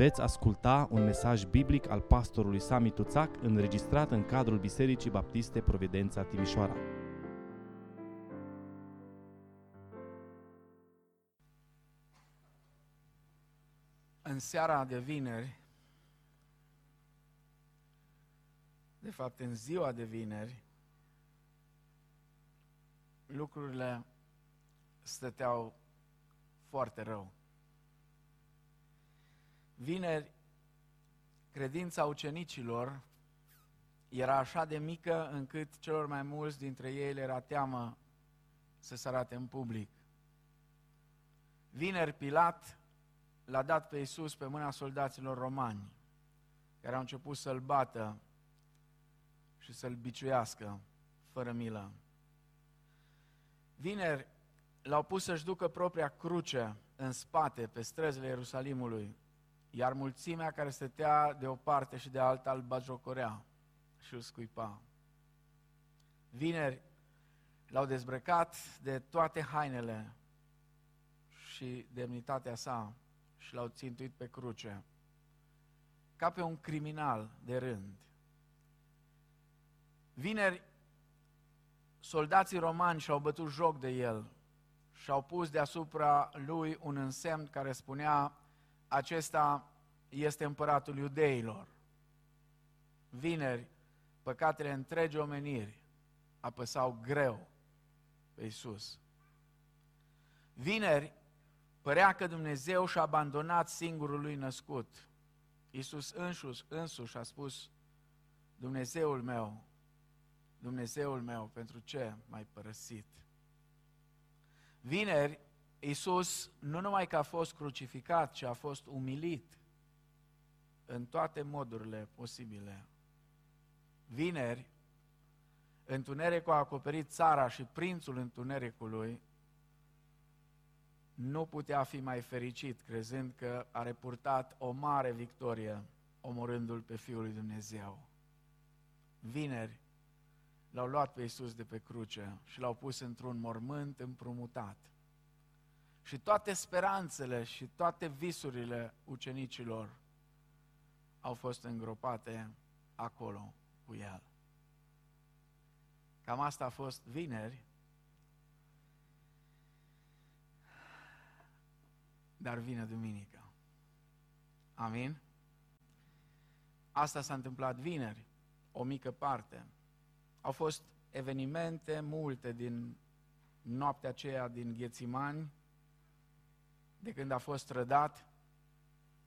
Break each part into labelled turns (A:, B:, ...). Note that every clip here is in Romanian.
A: Veți asculta un mesaj biblic al pastorului Sami Tuțac înregistrat în cadrul Bisericii Baptiste Providența Timișoara.
B: În seara de vineri, de fapt în ziua de vineri, lucrurile stăteau foarte rău. Vineri, credința ucenicilor era așa de mică încât celor mai mulți dintre ei le era teamă să se arate în public. Vineri, Pilat l-a dat pe Iisus pe mâna soldaților romani, care au început să-l bată și să-l biciuiască fără milă. Vineri l-au pus să-și ducă propria cruce în spate pe străzile Ierusalimului, iar mulțimea care stătea de o parte și de alta îl bajocorea și îl scuipa. Vineri l-au dezbrăcat de toate hainele și demnitatea sa și l-au țintuit pe cruce, ca pe un criminal de rând. Vineri, soldații romani și-au bătut joc de el și au pus deasupra lui un însemn care spunea acesta este împăratul iudeilor. Vineri, păcatele întregi omeniri apăsau greu pe Iisus. Vineri, părea că Dumnezeu și-a abandonat singurul lui născut. Iisus însuși, însuși a spus, Dumnezeul meu, Dumnezeul meu, pentru ce m-ai părăsit? Vineri, Iisus nu numai că a fost crucificat, ci a fost umilit în toate modurile posibile. Vineri, întunericul a acoperit țara și prințul întunericului nu putea fi mai fericit, crezând că a repurtat o mare victorie, omorându-l pe Fiul lui Dumnezeu. Vineri, l-au luat pe Iisus de pe cruce și l-au pus într-un mormânt împrumutat. Și toate speranțele și toate visurile ucenicilor au fost îngropate acolo cu el. Cam asta a fost vineri, dar vine duminică. Amin? Asta s-a întâmplat vineri, o mică parte. Au fost evenimente multe din noaptea aceea din Ghețimani, de când a fost trădat,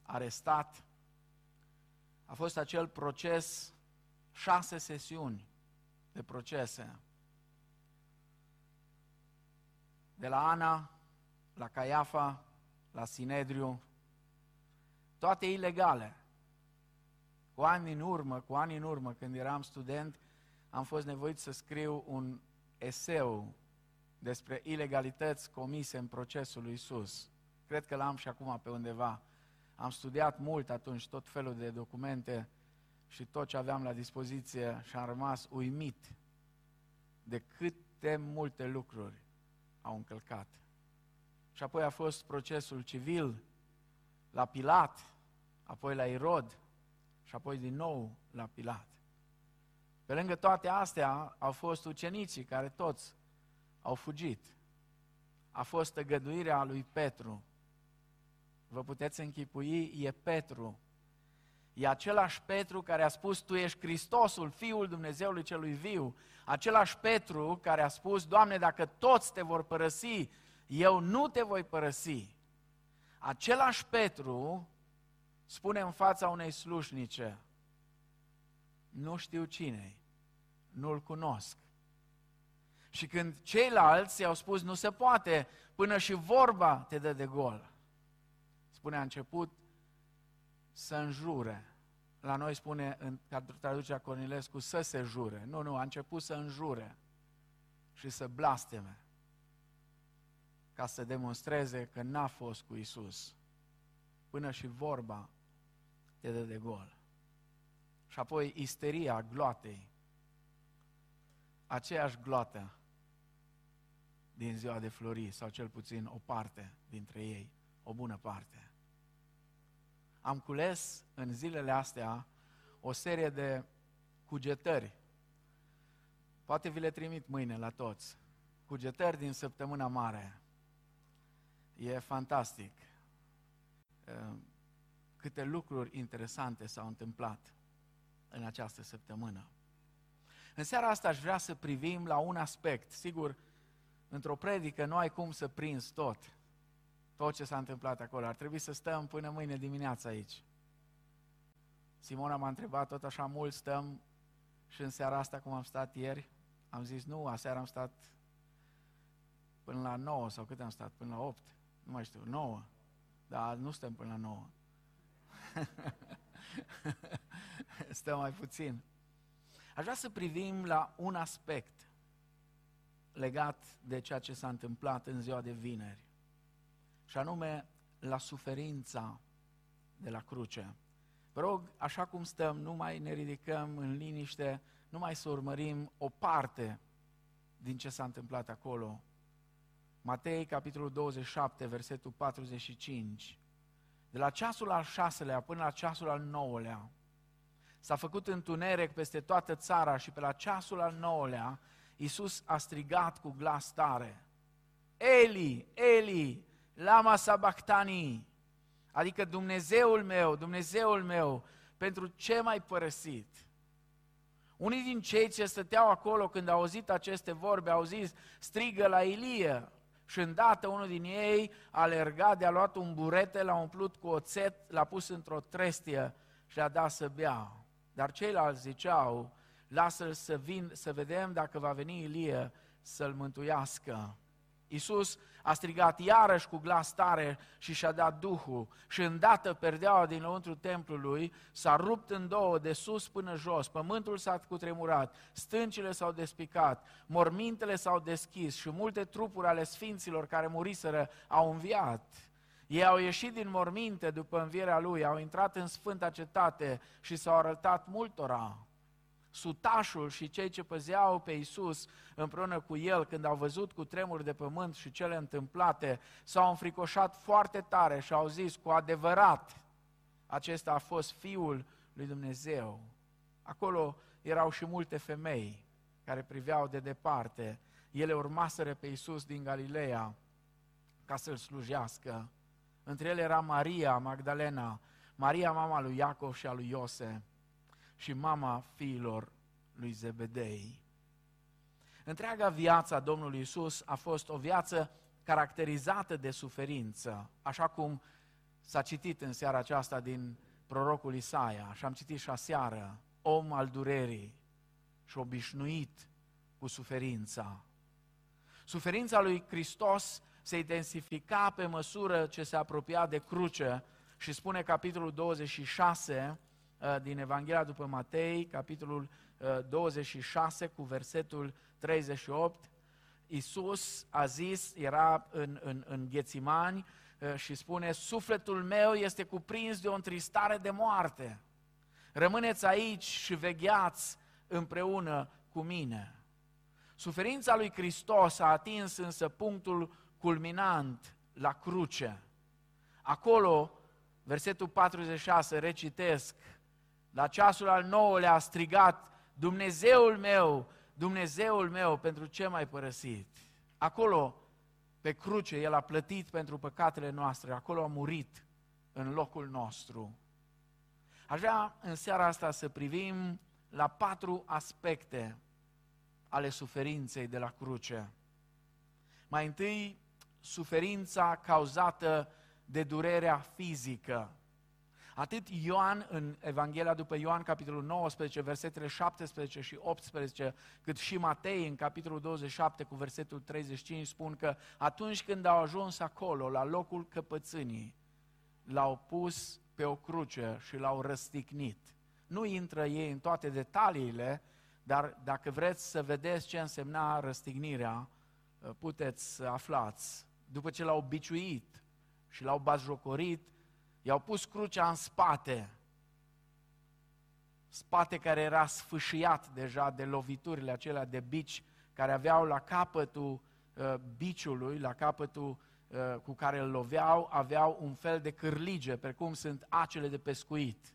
B: arestat. A fost acel proces, șase sesiuni de procese. De la Ana, la Caiafa, la Sinedriu, toate ilegale. Cu ani în urmă, cu ani în urmă, când eram student, am fost nevoit să scriu un eseu despre ilegalități comise în procesul lui Isus. Cred că l-am și acum pe undeva. Am studiat mult atunci tot felul de documente și tot ce aveam la dispoziție și am rămas uimit de câte multe lucruri au încălcat. Și apoi a fost procesul civil la Pilat, apoi la Irod și apoi din nou la Pilat. Pe lângă toate astea au fost ucenicii care toți au fugit. A fost tăgăduirea lui Petru. Vă puteți închipui, e Petru. E același Petru care a spus, tu ești Hristosul, Fiul Dumnezeului celui viu. Același Petru care a spus, Doamne, dacă toți te vor părăsi, eu nu te voi părăsi. Același Petru spune în fața unei slușnice, nu știu cine nu-l cunosc. Și când ceilalți i-au spus, nu se poate, până și vorba te dă de gol. Spune, a început să înjure. La noi spune, în traducerea Cornilescu, să se jure. Nu, nu, a început să înjure și să blasteme ca să demonstreze că n-a fost cu Isus. Până și vorba te dă de gol. Și apoi isteria gloatei. Aceeași gloată din ziua de flori, sau cel puțin o parte dintre ei, o bună parte. Am cules în zilele astea o serie de cugetări. Poate vi le trimit mâine la toți. Cugetări din săptămâna mare. E fantastic. Ehm, câte lucruri interesante s-au întâmplat în această săptămână. În seara asta aș vrea să privim la un aspect. Sigur, într-o predică nu ai cum să prinzi tot, tot ce s-a întâmplat acolo. Ar trebui să stăm până mâine dimineață aici. Simona m-a întrebat, tot așa mult stăm și în seara asta cum am stat ieri? Am zis, nu, aseară am stat până la 9 sau cât am stat? Până la 8? Nu mai știu, 9. Dar nu stăm până la 9. Stăm mai puțin. Aș vrea să privim la un aspect legat de ceea ce s-a întâmplat în ziua de vineri, și anume la suferința de la cruce. Vă rog, așa cum stăm, nu mai ne ridicăm în liniște, nu mai să urmărim o parte din ce s-a întâmplat acolo. Matei, capitolul 27, versetul 45. De la ceasul al șaselea până la ceasul al nouălea, s-a făcut întuneric peste toată țara și pe la ceasul al nouălea, Iisus a strigat cu glas tare, Eli, Eli, lama sabachthani, adică Dumnezeul meu, Dumnezeul meu, pentru ce m-ai părăsit? Unii din cei ce stăteau acolo când au auzit aceste vorbe au zis, strigă la Ilie. Și îndată unul din ei a alergat, de-a luat un burete, l-a umplut cu oțet, l-a pus într-o trestie și a dat să bea. Dar ceilalți ziceau, lasă-l să vin, să vedem dacă va veni Ilie să-l mântuiască. Iisus a strigat iarăși cu glas tare și și-a dat Duhul. Și îndată perdeaua din lăuntru templului s-a rupt în două de sus până jos, pământul s-a cutremurat, stâncile s-au despicat, mormintele s-au deschis și multe trupuri ale sfinților care muriseră au înviat. Ei au ieșit din morminte după învierea lui, au intrat în sfânta cetate și s-au arătat multora sutașul și cei ce păzeau pe Iisus împreună cu el, când au văzut cu tremuri de pământ și cele întâmplate, s-au înfricoșat foarte tare și au zis cu adevărat, acesta a fost Fiul lui Dumnezeu. Acolo erau și multe femei care priveau de departe. Ele urmaseră pe Iisus din Galileea ca să-L slujească. Între ele era Maria Magdalena, Maria mama lui Iacov și a lui Iose, și mama fiilor lui Zebedei. Întreaga viață a Domnului Isus a fost o viață caracterizată de suferință, așa cum s-a citit în seara aceasta din prorocul Isaia, și am citit și aseară, om al durerii și obișnuit cu suferința. Suferința lui Hristos se intensifica pe măsură ce se apropia de cruce și spune capitolul 26, Uh, din Evanghelia după Matei, capitolul 26 uh, cu versetul 38, Iisus a zis, era în, în, în Ghețimani uh, și spune, sufletul meu este cuprins de o întristare de moarte. Rămâneți aici și vegheați împreună cu mine. Suferința lui Hristos a atins însă punctul culminant la cruce. Acolo, versetul 46, recitesc, la ceasul al nouălea a strigat, Dumnezeul meu, Dumnezeul meu, pentru ce m-ai părăsit? Acolo, pe cruce, El a plătit pentru păcatele noastre, acolo a murit în locul nostru. Aș vrea în seara asta să privim la patru aspecte ale suferinței de la cruce. Mai întâi, suferința cauzată de durerea fizică. Atât Ioan în Evanghelia după Ioan, capitolul 19, versetele 17 și 18, cât și Matei în capitolul 27 cu versetul 35 spun că atunci când au ajuns acolo, la locul căpățânii, l-au pus pe o cruce și l-au răstignit. Nu intră ei în toate detaliile, dar dacă vreți să vedeți ce însemna răstignirea, puteți să aflați. După ce l-au biciuit și l-au bazjocorit, I-au pus crucea în spate, spate care era sfâșiat deja de loviturile acelea de bici care aveau la capătul uh, biciului, la capătul uh, uh, cu care îl loveau aveau un fel de cârlige, precum sunt acele de pescuit.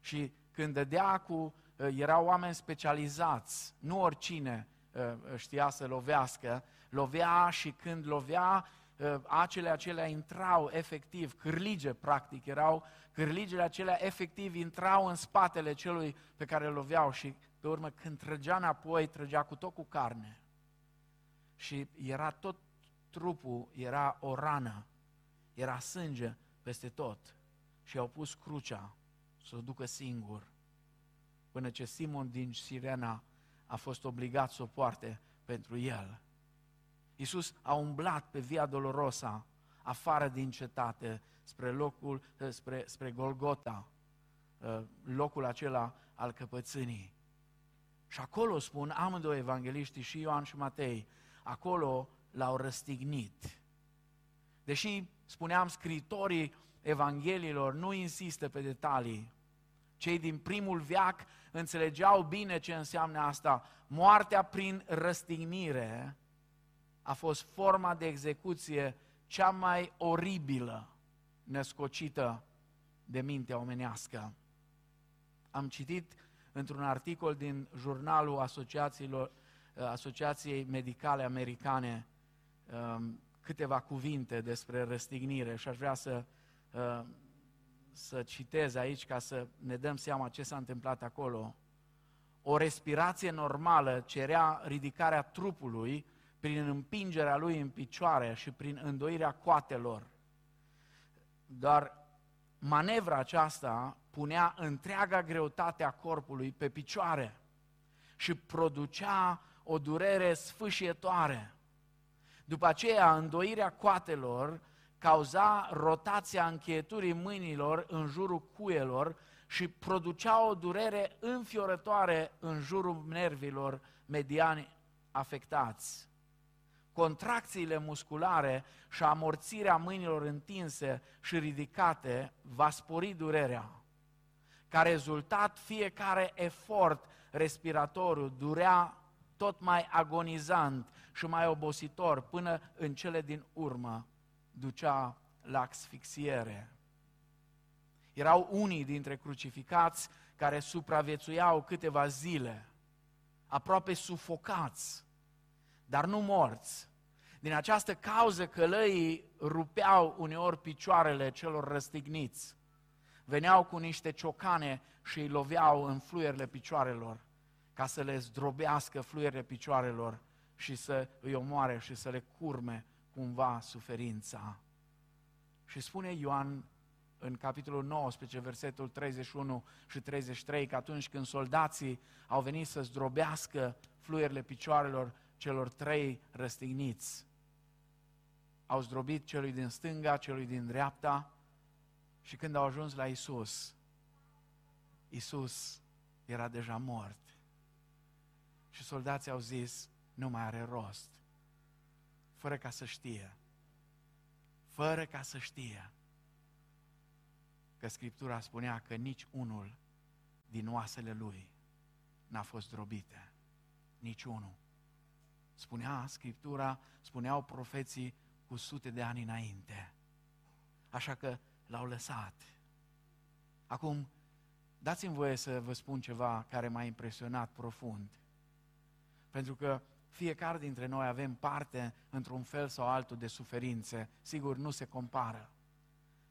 B: Și când dădea cu, uh, erau oameni specializați, nu oricine uh, știa să lovească, lovea și când lovea, acele acelea intrau efectiv, cârlige practic erau, cârligele acelea efectiv intrau în spatele celui pe care îl loveau și pe urmă când trăgea înapoi, trăgea cu tot cu carne. Și era tot trupul, era o rană, era sânge peste tot. Și au pus crucea să o ducă singur, până ce Simon din Sirena a fost obligat să o poarte pentru el. Iisus a umblat pe Via Dolorosa, afară din cetate, spre locul, spre, spre Golgota, uh, locul acela al căpățânii. Și acolo spun amândoi evangeliștii, și Ioan și Matei, acolo l-au răstignit. Deși, spuneam, scritorii Evangheliilor nu insistă pe detalii, cei din primul veac înțelegeau bine ce înseamnă asta. Moartea prin răstignire a fost forma de execuție cea mai oribilă născocită de mintea omenească. Am citit într-un articol din jurnalul Asociațiilor, Asociației Medicale Americane um, câteva cuvinte despre răstignire și aș vrea să, uh, să citez aici ca să ne dăm seama ce s-a întâmplat acolo. O respirație normală cerea ridicarea trupului prin împingerea lui în picioare și prin îndoirea coatelor. Dar manevra aceasta punea întreaga greutate a corpului pe picioare și producea o durere sfâșietoare. După aceea, îndoirea coatelor cauza rotația încheieturii mâinilor în jurul cuielor și producea o durere înfiorătoare în jurul nervilor mediani afectați contracțiile musculare și amorțirea mâinilor întinse și ridicate va spori durerea. Ca rezultat, fiecare efort respiratoriu durea tot mai agonizant și mai obositor până în cele din urmă ducea la asfixiere. Erau unii dintre crucificați care supraviețuiau câteva zile, aproape sufocați, dar nu morți. Din această cauză călăii rupeau uneori picioarele celor răstigniți. Veneau cu niște ciocane și îi loveau în fluierele picioarelor ca să le zdrobească fluierele picioarelor și să îi omoare și să le curme cumva suferința. Și spune Ioan în capitolul 19, versetul 31 și 33, că atunci când soldații au venit să zdrobească fluierele picioarelor, celor trei răstigniți. Au zdrobit celui din stânga, celui din dreapta și când au ajuns la Isus, Isus era deja mort. Și soldații au zis, nu mai are rost, fără ca să știe, fără ca să știe că Scriptura spunea că nici unul din oasele lui n-a fost drobite. Nici unul spunea Scriptura, spuneau profeții cu sute de ani înainte. Așa că l-au lăsat. Acum, dați-mi voie să vă spun ceva care m-a impresionat profund. Pentru că fiecare dintre noi avem parte, într-un fel sau altul, de suferințe. Sigur, nu se compară.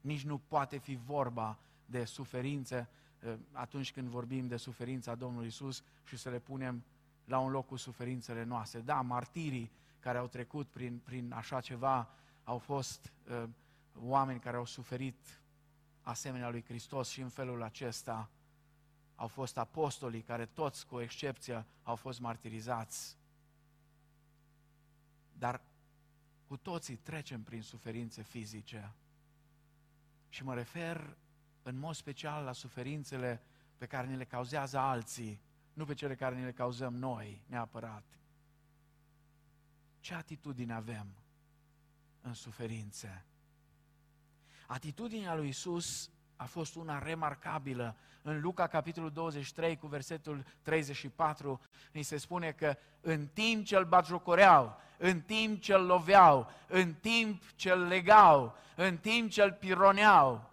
B: Nici nu poate fi vorba de suferințe eh, atunci când vorbim de suferința Domnului Isus și să le punem la un loc cu suferințele noastre. Da, martirii care au trecut prin, prin așa ceva au fost uh, oameni care au suferit asemenea lui Hristos și în felul acesta au fost apostolii care toți, cu excepția, au fost martirizați. Dar cu toții trecem prin suferințe fizice. Și mă refer în mod special la suferințele pe care ne le cauzează alții nu pe cele care ne le cauzăm noi neapărat. Ce atitudine avem în suferințe? Atitudinea lui Isus a fost una remarcabilă. În Luca, capitolul 23, cu versetul 34, ni se spune că în timp ce îl batjocoreau, în timp ce îl loveau, în timp ce îl legau, în timp ce îl pironeau,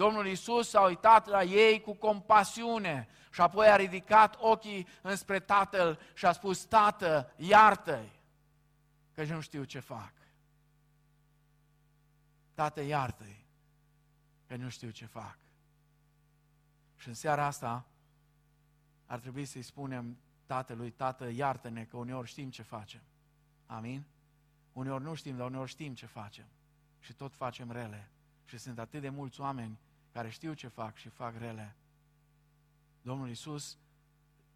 B: Domnul Isus s-a uitat la ei cu compasiune și apoi a ridicat ochii înspre Tatăl și a spus, Tată, iartă-i, că nu știu ce fac. Tată, iartă-i, că nu știu ce fac. Și în seara asta ar trebui să-i spunem tatălui, tată, iartă-ne, că uneori știm ce facem. Amin? Uneori nu știm, dar uneori știm ce facem. Și tot facem rele. Și sunt atât de mulți oameni care știu ce fac și fac rele. Domnul Isus,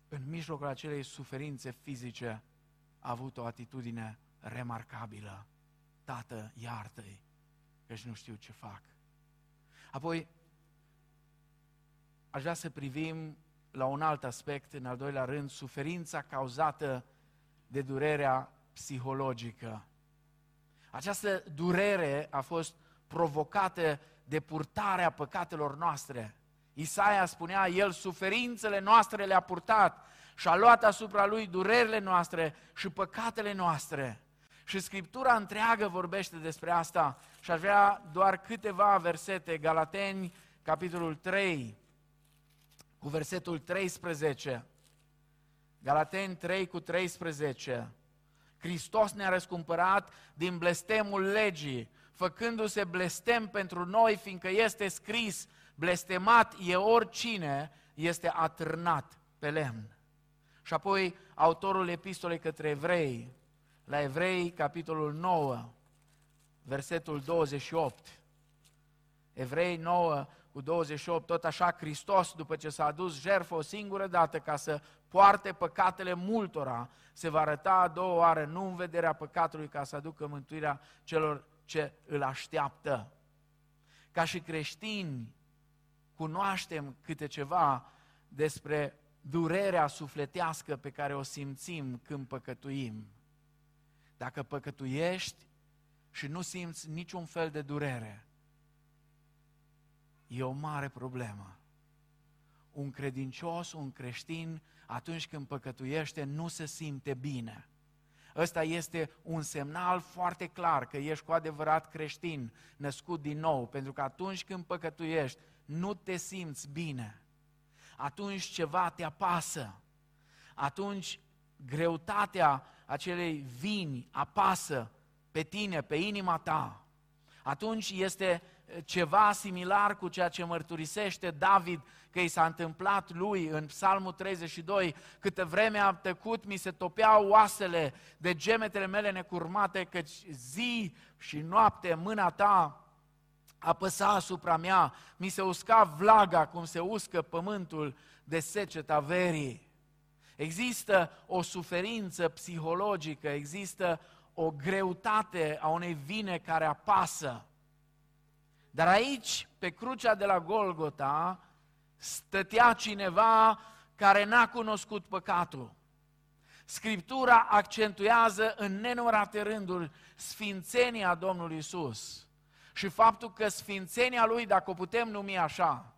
B: în mijlocul acelei suferințe fizice, a avut o atitudine remarcabilă. Tată, iartă-i, că nu știu ce fac. Apoi, aș vrea să privim la un alt aspect, în al doilea rând, suferința cauzată de durerea psihologică. Această durere a fost provocată de purtarea păcatelor noastre. Isaia spunea, El suferințele noastre le-a purtat și a luat asupra Lui durerile noastre și păcatele noastre. Și Scriptura întreagă vorbește despre asta și aș vrea doar câteva versete, Galateni, capitolul 3, cu versetul 13. Galateni 3 cu 13. Hristos ne-a răscumpărat din blestemul legii, făcându-se blestem pentru noi, fiindcă este scris, blestemat e oricine este atârnat pe lemn. Și apoi autorul epistolei către evrei, la evrei, capitolul 9, versetul 28. Evrei 9 cu 28, tot așa Hristos, după ce s-a adus jertfă o singură dată ca să poarte păcatele multora, se va arăta a doua oară, nu în vederea păcatului, ca să aducă mântuirea celor ce îl așteaptă. Ca și creștini, cunoaștem câte ceva despre durerea sufletească pe care o simțim când păcătuim. Dacă păcătuiești și nu simți niciun fel de durere, e o mare problemă. Un credincios, un creștin, atunci când păcătuiește, nu se simte bine. Ăsta este un semnal foarte clar că ești cu adevărat creștin, născut din nou, pentru că atunci când păcătuiești, nu te simți bine. Atunci ceva te apasă. Atunci greutatea acelei vini apasă pe tine, pe inima ta. Atunci este ceva similar cu ceea ce mărturisește David că i s-a întâmplat lui în Psalmul 32, câtă vreme am tăcut, mi se topeau oasele de gemetele mele necurmate, căci zi și noapte mâna ta apăsa asupra mea, mi se usca vlaga cum se uscă pământul de seceta verii. Există o suferință psihologică, există o greutate a unei vine care apasă. Dar aici, pe crucea de la Golgota, stătea cineva care n-a cunoscut păcatul. Scriptura accentuează în nenumărate rânduri sfințenia Domnului Isus și faptul că sfințenia Lui, dacă o putem numi așa,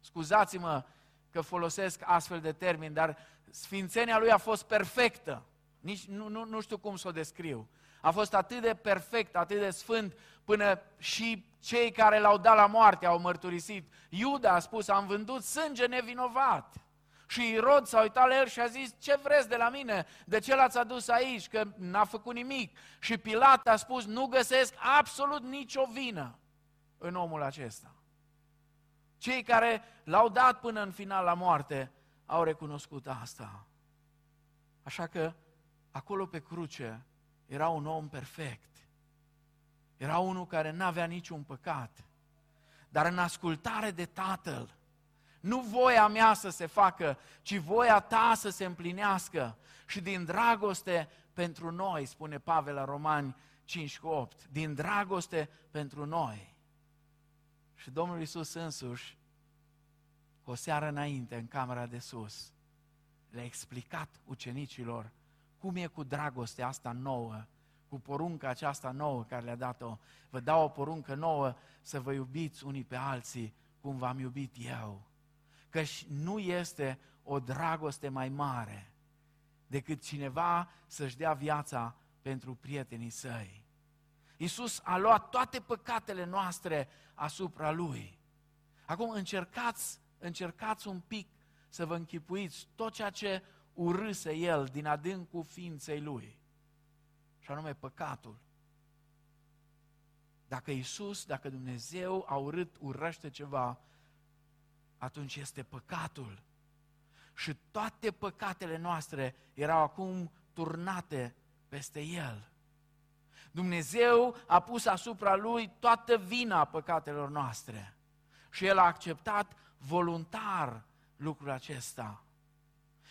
B: scuzați-mă că folosesc astfel de termeni, dar sfințenia Lui a fost perfectă. Nici, nu, nu, nu știu cum să o descriu. A fost atât de perfect, atât de sfânt, până și cei care l-au dat la moarte au mărturisit. Iuda a spus, am vândut sânge nevinovat. Și Irod s-a uitat la el și a zis, ce vreți de la mine? De ce l-ați adus aici? Că n-a făcut nimic. Și Pilat a spus, nu găsesc absolut nicio vină în omul acesta. Cei care l-au dat până în final la moarte au recunoscut asta. Așa că acolo pe cruce era un om perfect. Era unul care n-avea niciun păcat. Dar în ascultare de Tatăl, nu voia mea să se facă, ci voia ta să se împlinească. Și din dragoste pentru noi, spune Pavel la Romani 5 cu 8, din dragoste pentru noi. Și Domnul Iisus însuși, o seară înainte, în camera de sus, le-a explicat ucenicilor cum e cu dragostea asta nouă, cu porunca aceasta nouă care le-a dat-o. Vă dau o poruncă nouă să vă iubiți unii pe alții cum v-am iubit eu. Căci nu este o dragoste mai mare decât cineva să-și dea viața pentru prietenii săi. Iisus a luat toate păcatele noastre asupra Lui. Acum încercați, încercați un pic să vă închipuiți tot ceea ce urâse El din adâncul ființei Lui. Și anume păcatul. Dacă Iisus, dacă Dumnezeu a urât, urăște ceva, atunci este păcatul. Și toate păcatele noastre erau acum turnate peste El. Dumnezeu a pus asupra Lui toată vina păcatelor noastre. Și El a acceptat voluntar lucrul acesta.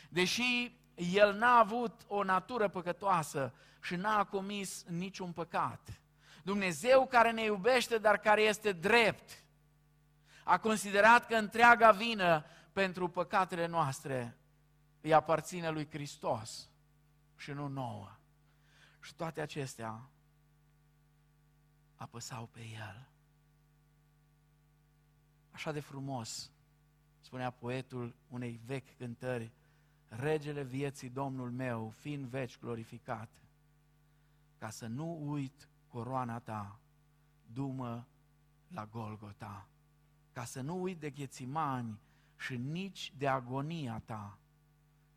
B: Deși El n-a avut o natură păcătoasă și n-a comis niciun păcat. Dumnezeu care ne iubește, dar care este drept, a considerat că întreaga vină pentru păcatele noastre îi aparține lui Hristos și nu nouă. Și toate acestea apăsau pe El. Așa de frumos, spunea poetul unei vechi cântări, regele vieții Domnul meu, fiind veci glorificat, ca să nu uit coroana ta, dumă la Golgota, ca să nu uit de ghețimani și nici de agonia ta,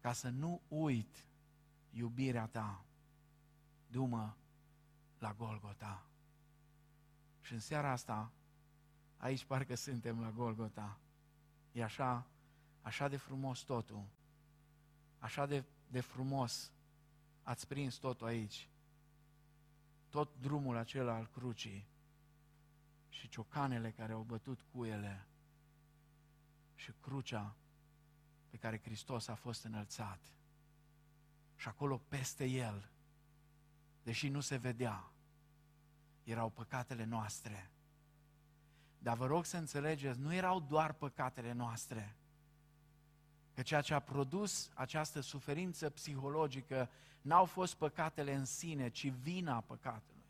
B: ca să nu uit iubirea ta, dumă la Golgota. Și în seara asta, aici parcă suntem la Golgota. E așa, așa de frumos totul. Așa de, de frumos ați prins totul aici. Tot drumul acela al crucii și ciocanele care au bătut cu ele și crucea pe care Hristos a fost înălțat. Și acolo peste el, deși nu se vedea, erau păcatele noastre. Dar vă rog să înțelegeți, nu erau doar păcatele noastre. Că ceea ce a produs această suferință psihologică n-au fost păcatele în sine, ci vina păcatului.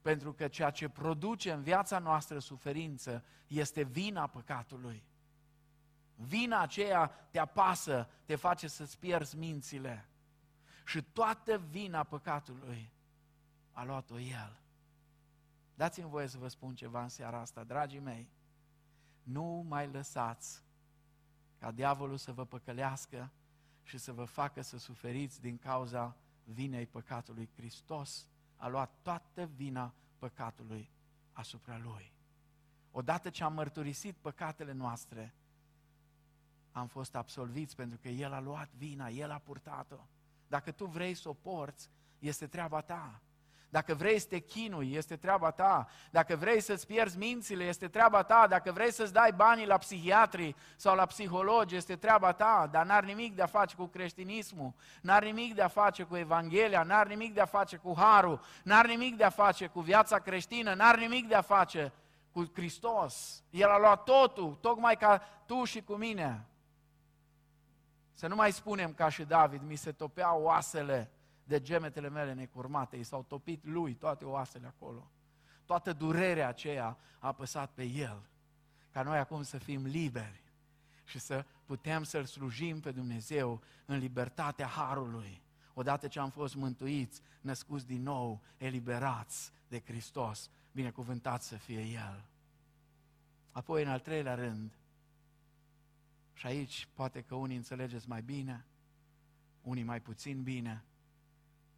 B: Pentru că ceea ce produce în viața noastră suferință este vina păcatului. Vina aceea te apasă, te face să-ți pierzi mințile. Și toată vina păcatului a luat-o El. Dați-mi voie să vă spun ceva în seara asta, dragii mei. Nu mai lăsați ca diavolul să vă păcălească și să vă facă să suferiți din cauza vinei păcatului. Hristos a luat toată vina păcatului asupra Lui. Odată ce am mărturisit păcatele noastre, am fost absolviți pentru că El a luat vina, El a purtat-o. Dacă tu vrei să o porți, este treaba ta. Dacă vrei să te chinui, este treaba ta. Dacă vrei să-ți pierzi mințile, este treaba ta. Dacă vrei să-ți dai banii la psihiatri sau la psihologi, este treaba ta. Dar n-ar nimic de a face cu creștinismul, n-ar nimic de a face cu Evanghelia, n-ar nimic de a face cu Harul, n-ar nimic de a face cu viața creștină, n-ar nimic de a face cu Hristos. El a luat totul, tocmai ca tu și cu mine. Să nu mai spunem ca și David, mi se topeau oasele de gemetele mele necurmate, i s-au topit lui toate oasele acolo. Toată durerea aceea a apăsat pe el, ca noi acum să fim liberi și să putem să-L slujim pe Dumnezeu în libertatea Harului. Odată ce am fost mântuiți, născuți din nou, eliberați de Hristos, binecuvântat să fie El. Apoi, în al treilea rând, și aici poate că unii înțelegeți mai bine, unii mai puțin bine,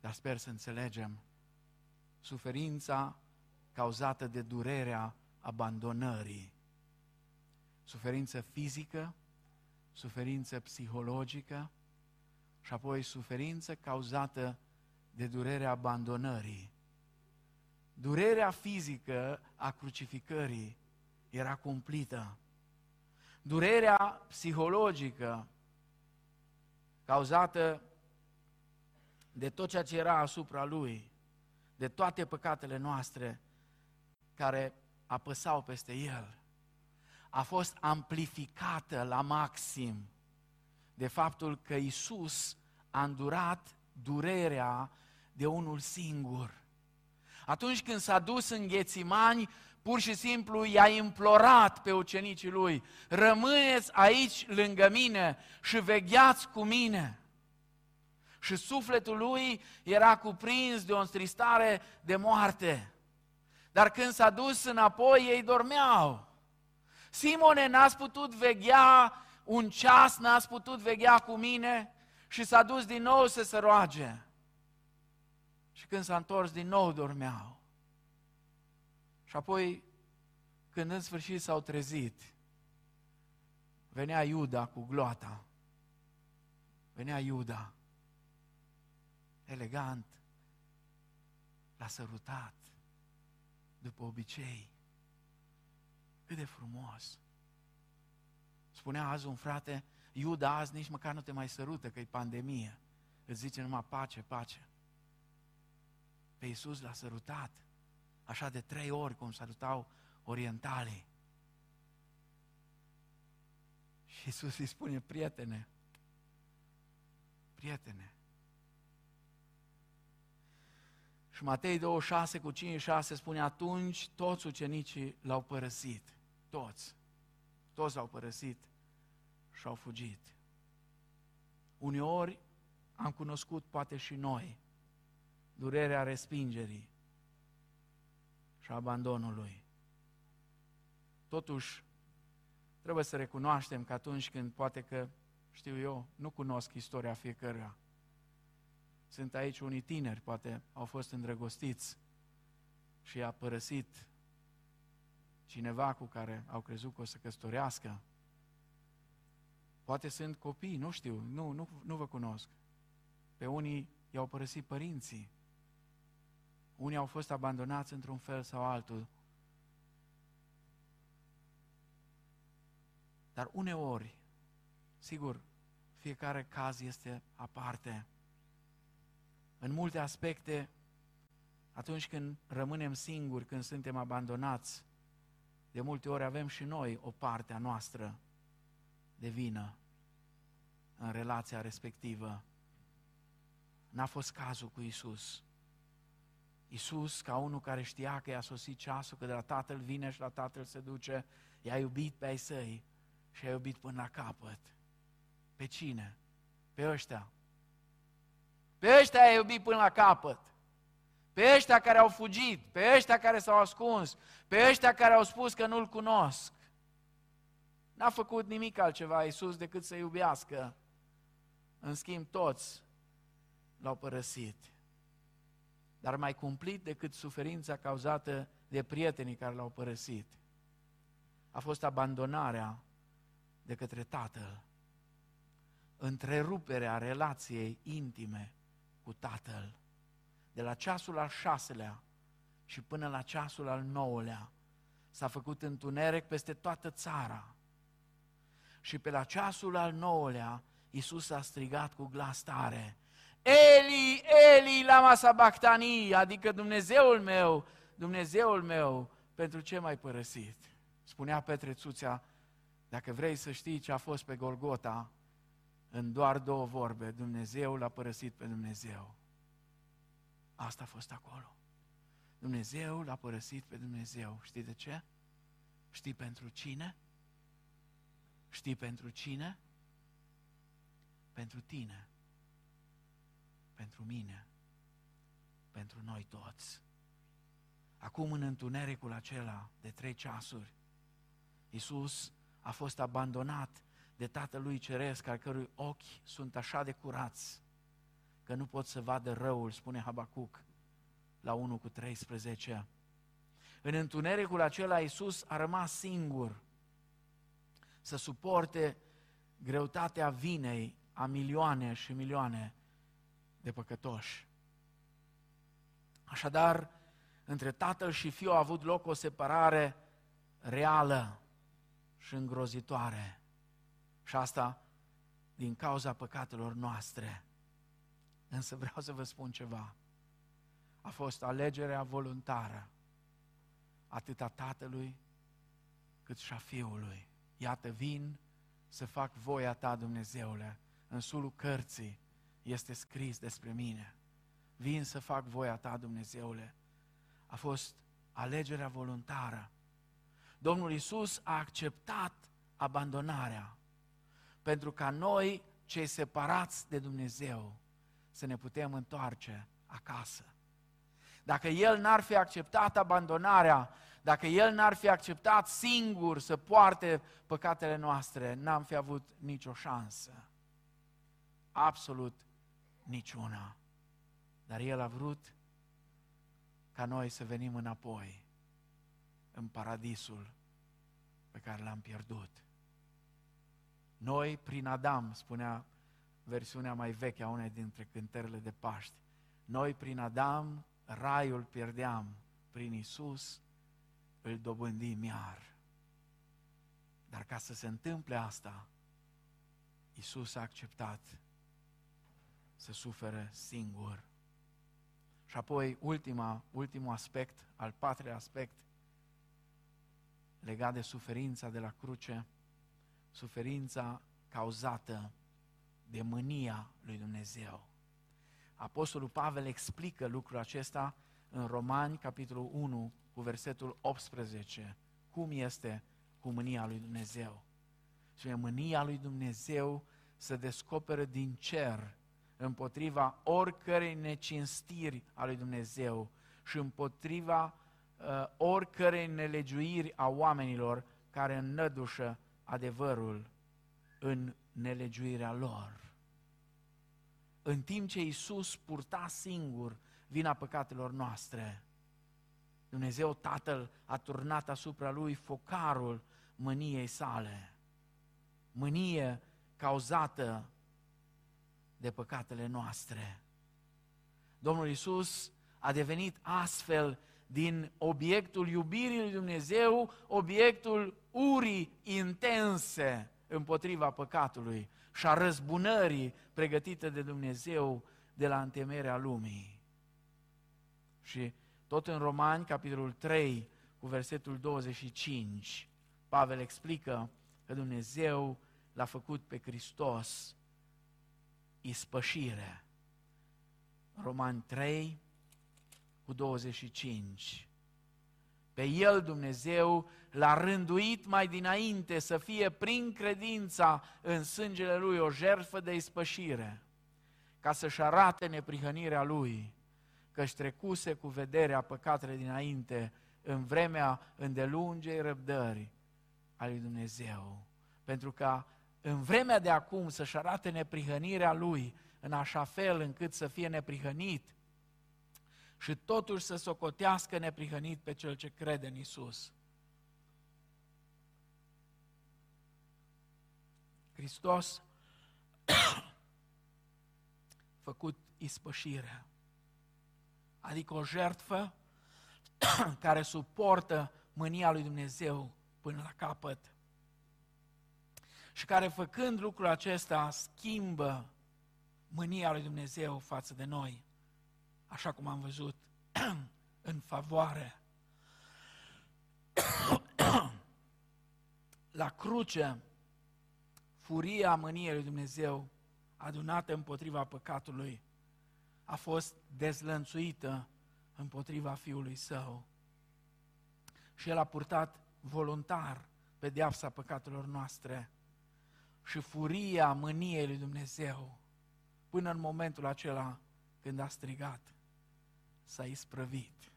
B: dar sper să înțelegem suferința cauzată de durerea abandonării. Suferință fizică, suferință psihologică și apoi suferință cauzată de durerea abandonării. Durerea fizică a crucificării era cumplită. Durerea psihologică cauzată de tot ceea ce era asupra lui, de toate păcatele noastre care apăsau peste el, a fost amplificată la maxim de faptul că Isus a îndurat durerea de unul singur. Atunci când s-a dus în Ghețimani, pur și simplu i-a implorat pe ucenicii lui, rămâneți aici lângă mine și vegheați cu mine. Și sufletul lui era cuprins de o întristare de moarte. Dar când s-a dus înapoi, ei dormeau. Simone, n-ați putut veghea un ceas, n-ați putut veghea cu mine? Și s-a dus din nou să se roage. Și când s-a întors, din nou dormeau. Și apoi, când în sfârșit s-au trezit, venea Iuda cu gloata. Venea Iuda, elegant, l-a sărutat, după obicei. Cât de frumos! Spunea azi un frate, Iuda azi nici măcar nu te mai sărută, că e pandemie. Îți zice numai pace, pace. Pe Iisus l-a sărutat, așa de trei ori cum sărutau orientalii. Și Iisus îi spune, prietene, prietene. Și Matei 26 cu 5 6 spune, atunci toți ucenicii l-au părăsit. Toți. Toți l-au părăsit și au fugit. Uneori am cunoscut, poate și noi, durerea respingerii și abandonului. Totuși, trebuie să recunoaștem că atunci când poate că, știu eu, nu cunosc istoria fiecăruia, sunt aici unii tineri, poate au fost îndrăgostiți și a părăsit cineva cu care au crezut că o să căsătorească. Poate sunt copii, nu știu, nu, nu, nu vă cunosc. Pe unii i-au părăsit părinții. Unii au fost abandonați într-un fel sau altul. Dar uneori, sigur, fiecare caz este aparte. În multe aspecte, atunci când rămânem singuri, când suntem abandonați, de multe ori avem și noi o parte a noastră de vină în relația respectivă. N-a fost cazul cu Isus. Isus, ca unul care știa că i-a sosit ceasul, că de la Tatăl vine și la Tatăl se duce, i-a iubit pe ai săi și a iubit până la capăt. Pe cine? Pe ăștia. Pe ăștia a iubit până la capăt. Pe ăștia care au fugit, pe ăștia care s-au ascuns, pe ăștia care au spus că nu-L cunosc. N-a făcut nimic altceva Iisus decât să iubească. În schimb, toți l-au părăsit. Dar mai cumplit decât suferința cauzată de prietenii care l-au părăsit, a fost abandonarea de către Tatăl, întreruperea relației intime cu Tatăl. De la ceasul al șaselea și până la ceasul al nouălea s-a făcut întuneric peste toată țara. Și pe la ceasul al nouălea Iisus a strigat cu glas tare, Eli, Eli, lama sabachthani, adică Dumnezeul meu, Dumnezeul meu, pentru ce m-ai părăsit? Spunea Petre Țuțea, dacă vrei să știi ce a fost pe Golgota, în doar două vorbe, Dumnezeu l-a părăsit pe Dumnezeu. Asta a fost acolo. Dumnezeu l-a părăsit pe Dumnezeu. Știi de ce? Știi pentru cine? Știi pentru cine? Pentru tine. Pentru mine. Pentru noi toți. Acum în întunericul acela de trei ceasuri, Iisus a fost abandonat de Tatălui Ceresc, al cărui ochi sunt așa de curați, că nu pot să vadă răul, spune Habacuc la 1 cu 13. În întunericul acela Iisus a rămas singur să suporte greutatea vinei a milioane și milioane de păcătoși. Așadar, între tatăl și fiu a avut loc o separare reală și îngrozitoare. Și asta din cauza păcatelor noastre. Însă vreau să vă spun ceva. A fost alegerea voluntară atât a tatălui cât și a fiului. Iată, vin să fac voia ta, Dumnezeule. În sulul cărții este scris despre mine. Vin să fac voia ta, Dumnezeule. a fost alegerea voluntară. Domnul Isus a acceptat abandonarea pentru ca noi, cei separați de Dumnezeu, să ne putem întoarce acasă. Dacă El n-ar fi acceptat abandonarea, dacă El n-ar fi acceptat singur să poarte păcatele noastre, n-am fi avut nicio șansă. Absolut niciuna. Dar El a vrut ca noi să venim înapoi în paradisul pe care l-am pierdut. Noi, prin Adam, spunea versiunea mai veche a unei dintre cântările de Paști, noi, prin Adam, raiul pierdeam, prin Isus îl dobândim iar. Dar ca să se întâmple asta, Isus a acceptat să sufere singur. Și apoi ultima, ultimul aspect, al patrulea aspect, legat de suferința de la cruce, suferința cauzată de mânia lui Dumnezeu. Apostolul Pavel explică lucrul acesta în Romani, capitolul 1, cu versetul 18, cum este cu mânia lui Dumnezeu. Și mânia lui Dumnezeu se descoperă din cer împotriva oricărei necinstiri a lui Dumnezeu și împotriva uh, oricărei nelegiuiri a oamenilor care înnădușă adevărul în nelegiuirea lor. În timp ce Iisus purta singur vina păcatelor noastre, Dumnezeu Tatăl a turnat asupra lui focarul mâniei sale. Mânie cauzată de păcatele noastre. Domnul Isus a devenit astfel din obiectul iubirii lui Dumnezeu, obiectul urii intense împotriva păcatului și a răzbunării pregătite de Dumnezeu de la întemerea lumii. Și tot în Romani, capitolul 3, cu versetul 25, Pavel explică că Dumnezeu l-a făcut pe Hristos ispășire. Roman 3 cu 25. Pe el Dumnezeu l-a rânduit mai dinainte să fie prin credința în sângele lui o jertfă de ispășire, ca să-și arate neprihănirea lui, că-și trecuse cu vederea păcatele dinainte în vremea îndelungei răbdări a lui Dumnezeu. Pentru ca în vremea de acum să-și arate neprihănirea lui în așa fel încât să fie neprihănit și totuși să socotească neprihănit pe cel ce crede în Isus. Hristos făcut ispășirea, adică o jertfă care suportă mânia lui Dumnezeu până la capăt. Și care făcând lucrul acesta schimbă mânia lui Dumnezeu față de noi, așa cum am văzut, în favoare. La cruce, furia mâniei lui Dumnezeu adunată împotriva păcatului a fost dezlănțuită împotriva Fiului Său. Și El a purtat voluntar pedeapsa păcatelor noastre și furia mâniei lui Dumnezeu până în momentul acela când a strigat, s-a isprăvit.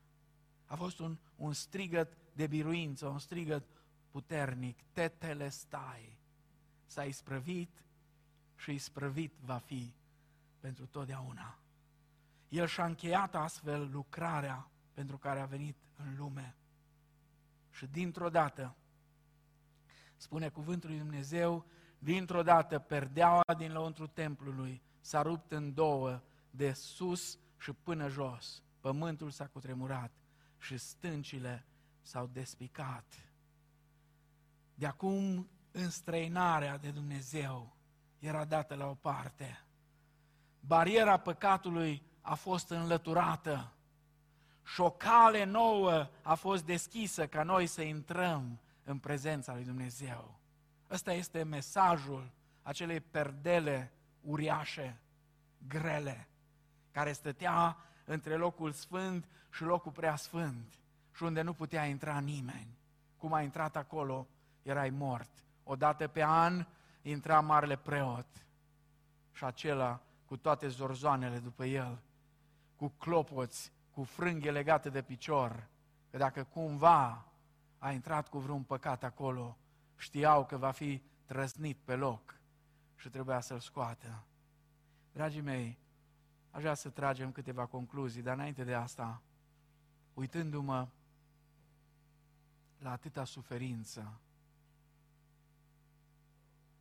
B: A fost un, un strigăt de biruință, un strigăt puternic, tetele stai. S-a isprăvit și isprăvit va fi pentru totdeauna. El și-a încheiat astfel lucrarea pentru care a venit în lume. Și dintr-o dată, spune cuvântul lui Dumnezeu, dintr-o dată perdeaua din lăuntru templului s-a rupt în două, de sus și până jos. Pământul s-a cutremurat și stâncile s-au despicat. De acum înstrăinarea de Dumnezeu era dată la o parte. Bariera păcatului a fost înlăturată și o cale nouă a fost deschisă ca noi să intrăm în prezența lui Dumnezeu. Ăsta este mesajul acelei perdele uriașe, grele, care stătea între locul sfânt și locul prea sfânt și unde nu putea intra nimeni. Cum a intrat acolo, erai mort. Odată pe an intra marele preot și acela cu toate zorzoanele după el, cu clopoți, cu frânghe legate de picior, că dacă cumva a intrat cu vreun păcat acolo, știau că va fi trăznit pe loc și trebuia să-l scoată. Dragii mei, aș vrea să tragem câteva concluzii, dar înainte de asta, uitându-mă la atâta suferință,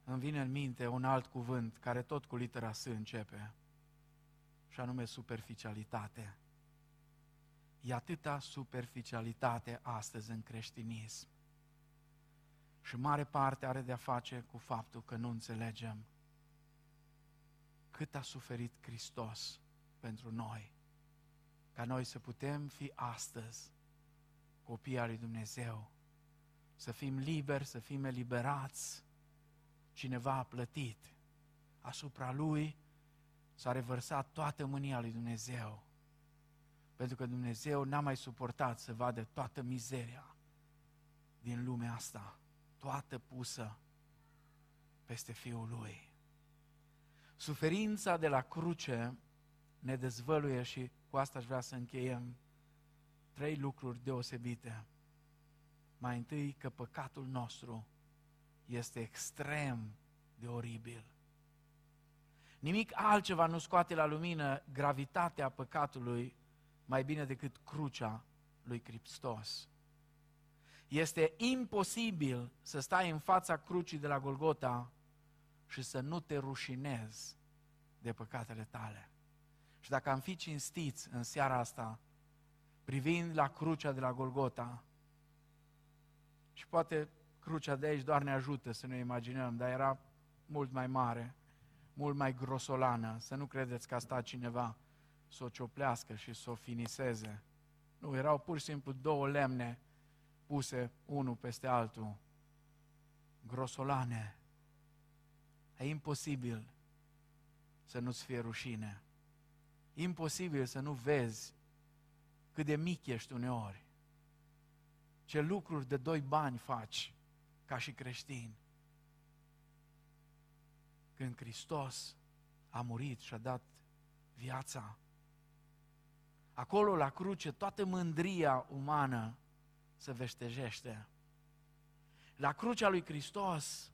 B: îmi vine în minte un alt cuvânt care tot cu litera S începe, și anume superficialitate. E atâta superficialitate astăzi în creștinism. Și mare parte are de-a face cu faptul că nu înțelegem cât a suferit Hristos pentru noi, ca noi să putem fi astăzi copii al lui Dumnezeu, să fim liberi, să fim eliberați. Cineva a plătit. Asupra lui s-a revărsat toată mânia lui Dumnezeu. Pentru că Dumnezeu n-a mai suportat să vadă toată mizeria din lumea asta, toată pusă peste Fiul Lui. Suferința de la cruce ne dezvăluie și cu asta aș vrea să încheiem trei lucruri deosebite. Mai întâi că păcatul nostru este extrem de oribil. Nimic altceva nu scoate la lumină gravitatea păcatului mai bine decât crucea lui Hristos. Este imposibil să stai în fața crucii de la Golgota și să nu te rușinezi de păcatele tale. Și dacă am fi cinstiți în seara asta, privind la crucea de la Golgota, și poate crucea de aici doar ne ajută să ne imaginăm, dar era mult mai mare, mult mai grosolană, să nu credeți că a stat cineva să o cioplească și să o finiseze. Nu, erau pur și simplu două lemne puse unul peste altul. Grosolane. E imposibil să nu-ți fie rușine. Imposibil să nu vezi cât de mic ești uneori. Ce lucruri de doi bani faci ca și creștin. Când Hristos a murit și a dat viața, acolo la cruce toată mândria umană se veștejește. La crucea lui Hristos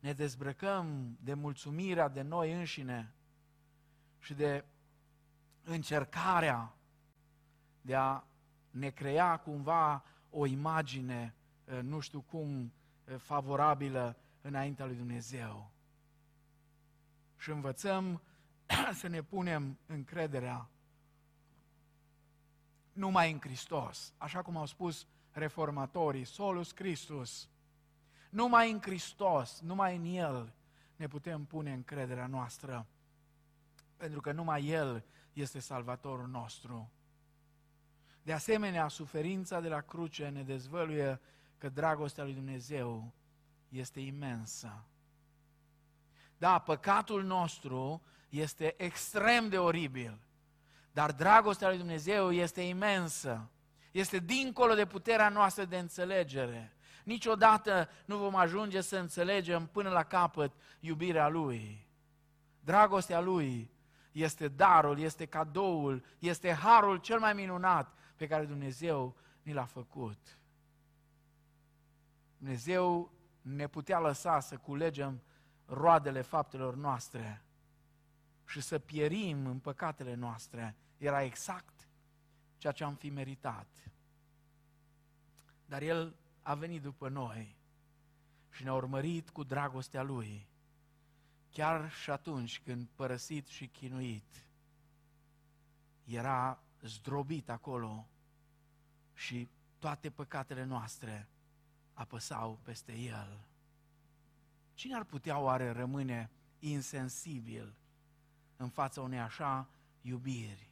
B: ne dezbrăcăm de mulțumirea de noi înșine și de încercarea de a ne crea cumva o imagine, eh, nu știu cum, eh, favorabilă înaintea lui Dumnezeu. Și învățăm să ne punem încrederea numai în Hristos, așa cum au spus reformatorii, solus Christus. Numai în Hristos, numai în El ne putem pune încrederea noastră, pentru că numai El este Salvatorul nostru. De asemenea, suferința de la cruce ne dezvăluie că dragostea lui Dumnezeu este imensă. Da, păcatul nostru este extrem de oribil, dar dragostea lui Dumnezeu este imensă. Este dincolo de puterea noastră de înțelegere. Niciodată nu vom ajunge să înțelegem până la capăt iubirea Lui. Dragostea Lui este darul, este cadoul, este harul cel mai minunat pe care Dumnezeu ni l-a făcut. Dumnezeu ne putea lăsa să culegem roadele faptelor noastre și să pierim în păcatele noastre. Era exact ceea ce am fi meritat. Dar El a venit după noi și ne-a urmărit cu dragostea Lui, chiar și atunci când părăsit și chinuit, era zdrobit acolo și toate păcatele noastre apăsau peste El. Cine ar putea oare rămâne insensibil în fața unei așa iubiri?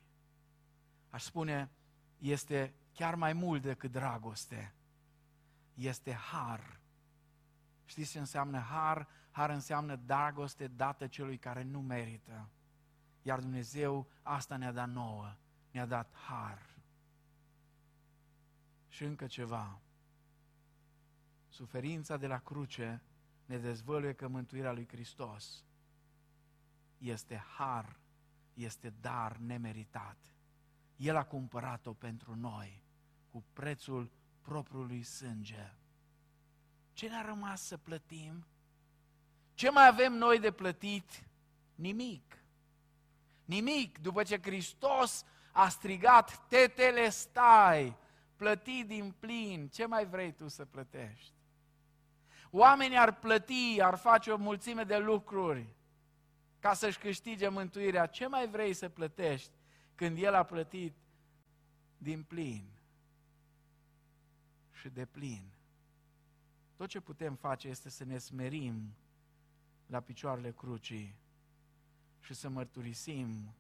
B: Aș spune, este chiar mai mult decât dragoste. Este har. Știți ce înseamnă har? Har înseamnă dragoste dată celui care nu merită. Iar Dumnezeu asta ne-a dat nouă, ne-a dat har. Și încă ceva. Suferința de la cruce ne dezvăluie că mântuirea lui Hristos este har, este dar nemeritat. El a cumpărat-o pentru noi cu prețul propriului sânge. Ce ne-a rămas să plătim? Ce mai avem noi de plătit? Nimic. Nimic. După ce Hristos a strigat, tetele stai, plăti din plin, ce mai vrei tu să plătești? Oamenii ar plăti, ar face o mulțime de lucruri ca să-și câștige mântuirea. Ce mai vrei să plătești când El a plătit din plin și de plin? Tot ce putem face este să ne smerim la picioarele crucii și să mărturisim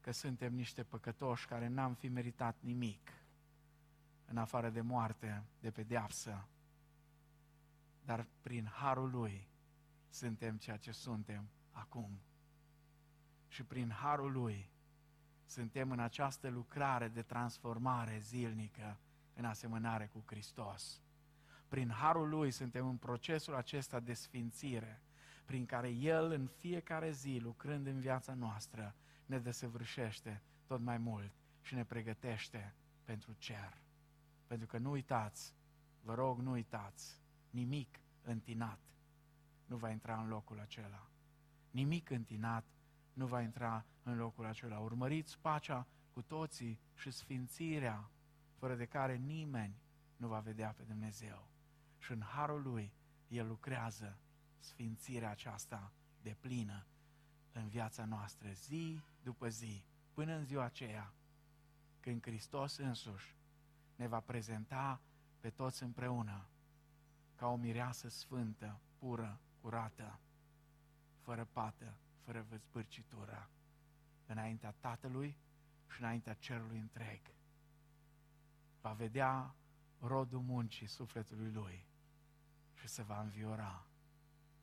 B: că suntem niște păcătoși care n-am fi meritat nimic în afară de moarte, de pedeapsă. Dar prin harul lui suntem ceea ce suntem acum. Și prin harul lui suntem în această lucrare de transformare zilnică în asemănare cu Hristos. Prin harul lui suntem în procesul acesta de sfințire, prin care El în fiecare zi, lucrând în viața noastră, ne desăvârșește tot mai mult și ne pregătește pentru cer. Pentru că nu uitați, vă rog, nu uitați, nimic întinat nu va intra în locul acela. Nimic întinat nu va intra în locul acela. Urmăriți pacea cu toții și sfințirea, fără de care nimeni nu va vedea pe Dumnezeu. Și în harul lui, El lucrează sfințirea aceasta de plină în viața noastră, zi după zi, până în ziua aceea, când Hristos însuși ne va prezenta pe toți împreună ca o mireasă sfântă, pură, curată, fără pată, fără văzbârcitură, înaintea Tatălui și înaintea cerului întreg. Va vedea rodul muncii sufletului lui și se va înviora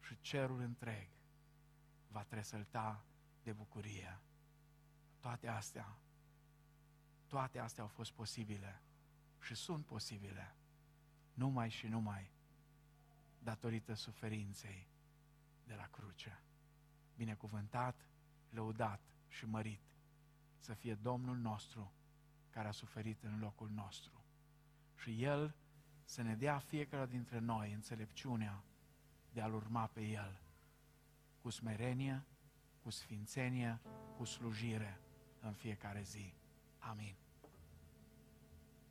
B: și cerul întreg va tresălta de bucurie. Toate astea, toate astea au fost posibile și sunt posibile numai și numai datorită suferinței de la cruce. Binecuvântat, lăudat și mărit să fie Domnul nostru care a suferit în locul nostru. Și El să ne dea fiecare dintre noi înțelepciunea de a-L urma pe El cu smerenie, cu sfințenie, cu slujire în fiecare zi. Amin.